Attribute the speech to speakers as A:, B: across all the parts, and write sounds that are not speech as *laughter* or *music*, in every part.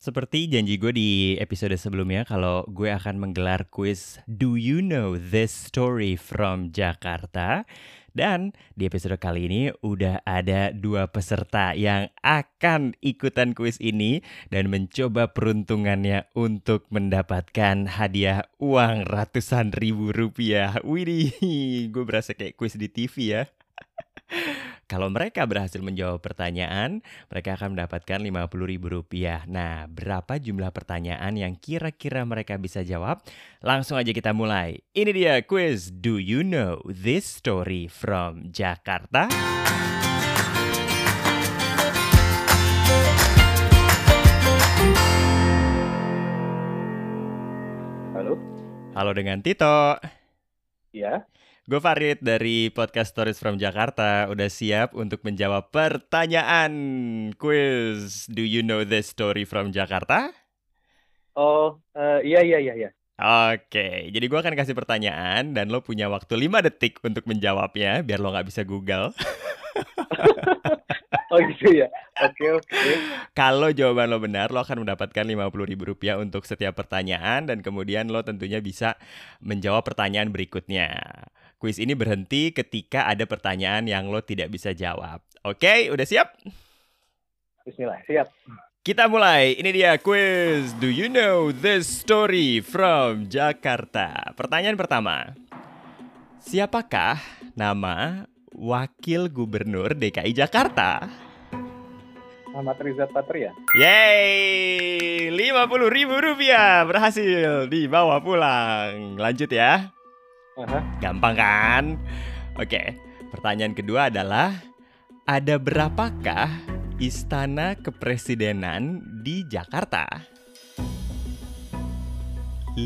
A: Seperti janji gue di episode sebelumnya, kalau gue akan menggelar kuis Do You Know This Story from Jakarta? Dan di episode kali ini udah ada dua peserta yang akan ikutan kuis ini dan mencoba peruntungannya untuk mendapatkan hadiah uang ratusan ribu rupiah. Widih, gue berasa kayak kuis di TV ya. *laughs* Kalau mereka berhasil menjawab pertanyaan, mereka akan mendapatkan Rp50.000. Nah, berapa jumlah pertanyaan yang kira-kira mereka bisa jawab? Langsung aja kita mulai. Ini dia quiz Do You Know This Story from Jakarta?
B: Halo?
A: Halo dengan Tito.
B: Iya.
A: Gue Farid dari podcast Stories from Jakarta udah siap untuk menjawab pertanyaan quiz Do you know this story from Jakarta?
B: Oh, uh, iya iya iya iya.
A: Oke, jadi gue akan kasih pertanyaan dan lo punya waktu 5 detik untuk menjawabnya biar lo nggak bisa Google. *laughs*
B: oh gitu ya. Oke oke.
A: Kalau jawaban lo benar, lo akan mendapatkan Rp50.000 untuk setiap pertanyaan dan kemudian lo tentunya bisa menjawab pertanyaan berikutnya. Kuis ini berhenti ketika ada pertanyaan yang lo tidak bisa jawab. Oke, udah siap?
B: Bismillah, siap.
A: Kita mulai. Ini dia quiz. Do you know this story from Jakarta? Pertanyaan pertama. Siapakah nama Wakil Gubernur DKI Jakarta?
B: Ahmad Riza Patria.
A: Yeay, 50 ribu rupiah berhasil dibawa pulang. Lanjut ya.
B: Aha.
A: Gampang kan? Oke, pertanyaan kedua adalah ada berapakah istana kepresidenan di Jakarta? 5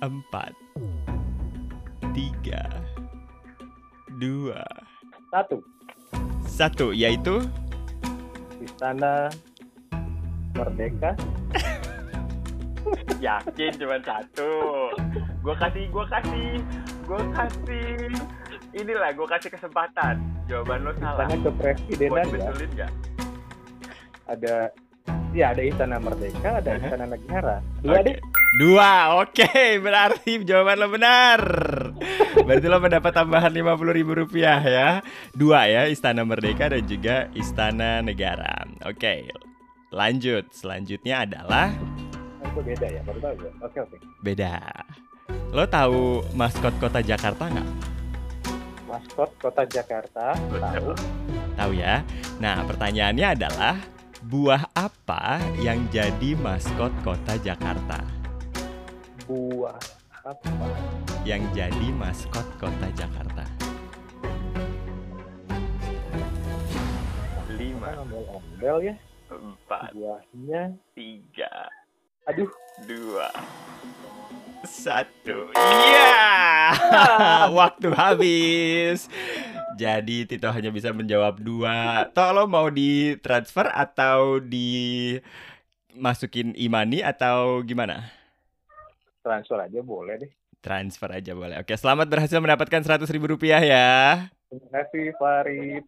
A: 4 3 2
B: Satu.
A: Satu yaitu
B: Istana Merdeka. *laughs*
A: Yakin cuma satu. Gue kasih, gue kasih, gue kasih. Inilah gue kasih kesempatan. Jawaban lo salah.
B: Istana Kepresidenan ya. Ada Ya, ada Istana Merdeka, ada. Istana Negara. Dua
A: Oke.
B: deh.
A: Dua, oke. Berarti jawaban lo benar. Berarti lo mendapat tambahan Rp50.000 rupiah ya. Dua ya, Istana Merdeka dan juga Istana Negara. Oke, lanjut. Selanjutnya adalah
B: Itu beda ya, baru tahu gue. Oke oke.
A: beda. Lo tahu maskot kota Jakarta nggak?
B: Maskot Kota Jakarta. Tahu.
A: Tahu ya. Nah, pertanyaannya adalah buah apa yang jadi maskot kota Jakarta?
B: Buah apa?
A: Yang jadi maskot kota Jakarta. Lima,
B: Ombel-ombel ya.
A: empat,
B: Buahnya.
A: tiga,
B: Aduh.
A: dua, satu. Iya, *laughs* waktu habis. Jadi Tito hanya bisa menjawab dua. Toh lo mau ditransfer atau dimasukin imani atau gimana?
B: Transfer aja boleh deh.
A: Transfer aja boleh. Oke, selamat berhasil mendapatkan 100 ribu rupiah ya.
B: Terima kasih Farid.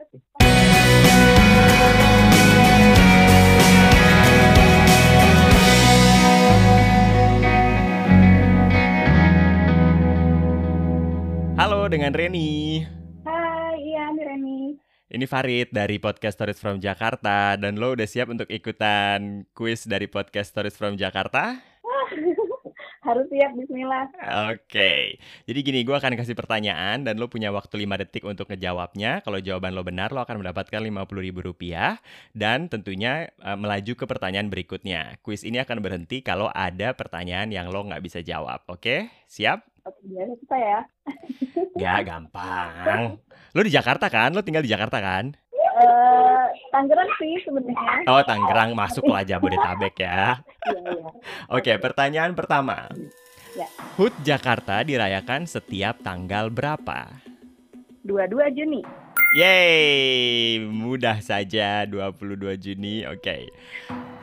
A: Halo dengan Reni.
C: Hai, iya ini Reni.
A: Ini Farid dari Podcast Stories from Jakarta dan lo udah siap untuk ikutan kuis dari Podcast Stories from Jakarta?
C: Harus siap, bismillah.
A: Oke, jadi gini, gue akan kasih pertanyaan dan lo punya waktu 5 detik untuk ngejawabnya. Kalau jawaban lo benar, lo akan mendapatkan Rp50.000 rupiah dan tentunya eh, melaju ke pertanyaan berikutnya. Kuis ini akan berhenti kalau ada pertanyaan yang lo nggak bisa jawab. Oke, siap?
C: Oke, biasa kita ya.
A: Gak gampang. Lo di Jakarta kan? Lo tinggal di Jakarta kan?
C: Eh, Tangerang sih sebenarnya.
A: Oh, Tangerang masuk lo aja Bodetabek ya. *laughs*
C: Iya, iya.
A: Oke, pertanyaan pertama.
C: Ya.
A: HUT Jakarta dirayakan setiap tanggal berapa?
C: 22 Juni.
A: Yeay, mudah saja 22 Juni. Oke.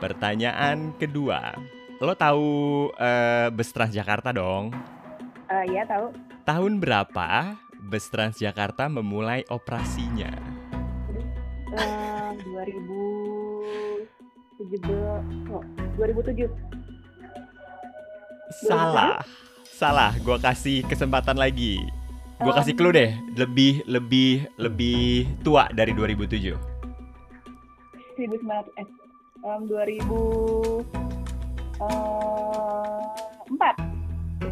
A: Pertanyaan kedua. Lo tahu eh, bus Transjakarta dong?
C: Iya tahu.
A: Tahun berapa bus Transjakarta memulai operasinya?
C: Eh, 2017. oh, 2007.
A: Salah. Salah, gua kasih kesempatan lagi. Gua kasih clue deh, lebih lebih lebih tua dari 2007.
C: 1900 eh um, 2000 eh, empat.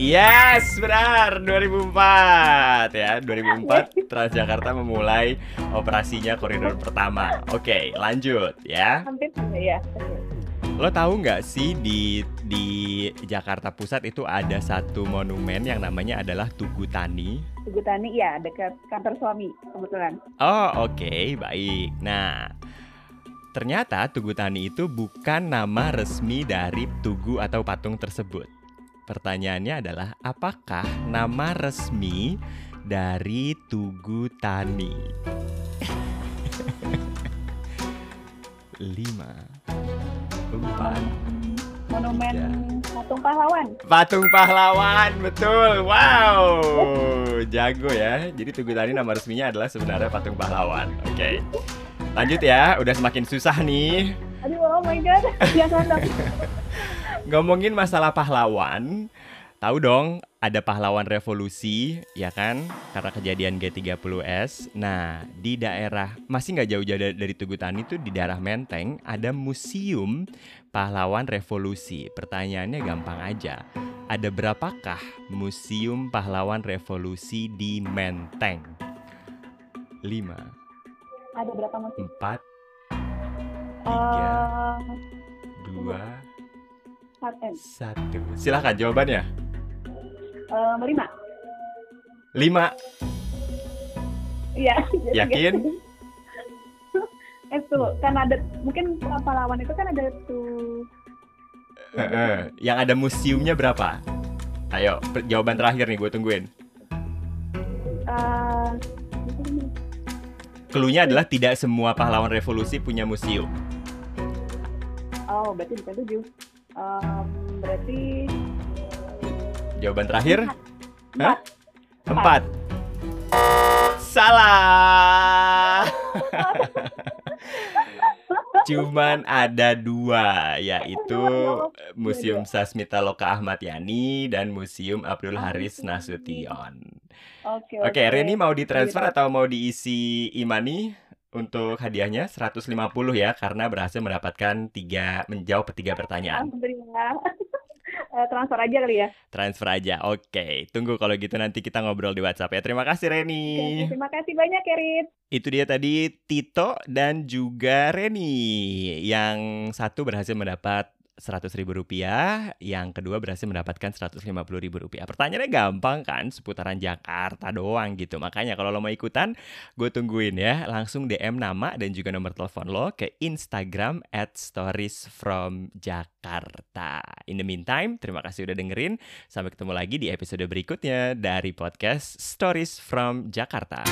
A: Yes, benar. 2004 ya. 2004 *laughs* Transjakarta memulai operasinya koridor pertama. Oke, lanjut ya.
C: Hampir ya.
A: Lo tahu nggak sih di di Jakarta Pusat itu ada satu monumen yang namanya adalah Tugu Tani.
C: Tugu Tani ya dekat kantor suami kebetulan.
A: Oh, oke, baik. Nah, ternyata Tugu Tani itu bukan nama resmi dari tugu atau patung tersebut. Pertanyaannya adalah apakah nama resmi dari Tugu Tani? *laughs* Lima, empat,
C: Monumen
A: Tiga.
C: patung pahlawan.
A: Patung pahlawan, betul. Wow, jago ya. Jadi Tugu Tani nama resminya adalah sebenarnya Patung Pahlawan. Oke. Lanjut ya, udah semakin susah nih.
C: Aduh, oh my god. Jangan dong. *laughs*
A: Ngomongin masalah pahlawan, tahu dong ada pahlawan revolusi, ya kan? Karena kejadian G30S. Nah, di daerah masih nggak jauh-jauh dari, dari Tugu Tani tuh di daerah Menteng ada museum pahlawan revolusi. Pertanyaannya gampang aja. Ada berapakah museum pahlawan revolusi di Menteng? 5,
C: Ada berapa musim?
A: 4,
C: Eh,
A: 2,
C: empat M.
A: 1. Silahkan jawabannya.
C: Eh, lima.
A: 5.
C: Iya. *laughs*
A: Yakin? *laughs*
C: eh tuh kan ada mungkin pahlawan itu kan ada tuh
A: Heeh. Yang ada museumnya berapa? Ayo, jawaban terakhir nih gue tungguin.
C: eh
A: Cluenya adalah tidak semua pahlawan revolusi punya museum.
C: oh berarti bukan tujuh. Em, berarti
A: Jawaban terakhir?
C: empat.
A: Empat. Salah. *laughs* Cuman ada dua, yaitu Museum Sasmita Loka Ahmad Yani dan Museum Abdul Haris Nasution.
C: Oke.
A: Oke, Reni mau ditransfer atau mau diisi Imani untuk hadiahnya 150 ya karena berhasil mendapatkan tiga menjawab tiga pertanyaan.
C: Alhamdulillah. *laughs* Eh, transfer aja kali ya.
A: Transfer aja. Oke, tunggu kalau gitu nanti kita ngobrol di WhatsApp ya. Terima kasih
C: Oke,
A: Reni.
C: terima kasih banyak ya Rit.
A: Itu dia tadi Tito dan juga Reni. Yang satu berhasil mendapat 100 ribu rupiah, yang kedua berhasil mendapatkan 150 ribu rupiah. Pertanyaannya gampang kan, seputaran Jakarta doang gitu. Makanya kalau lo mau ikutan, gue tungguin ya. Langsung DM nama dan juga nomor telepon lo ke Instagram at stories from Jakarta. In the meantime, terima kasih udah dengerin. Sampai ketemu lagi di episode berikutnya dari podcast Stories from Jakarta.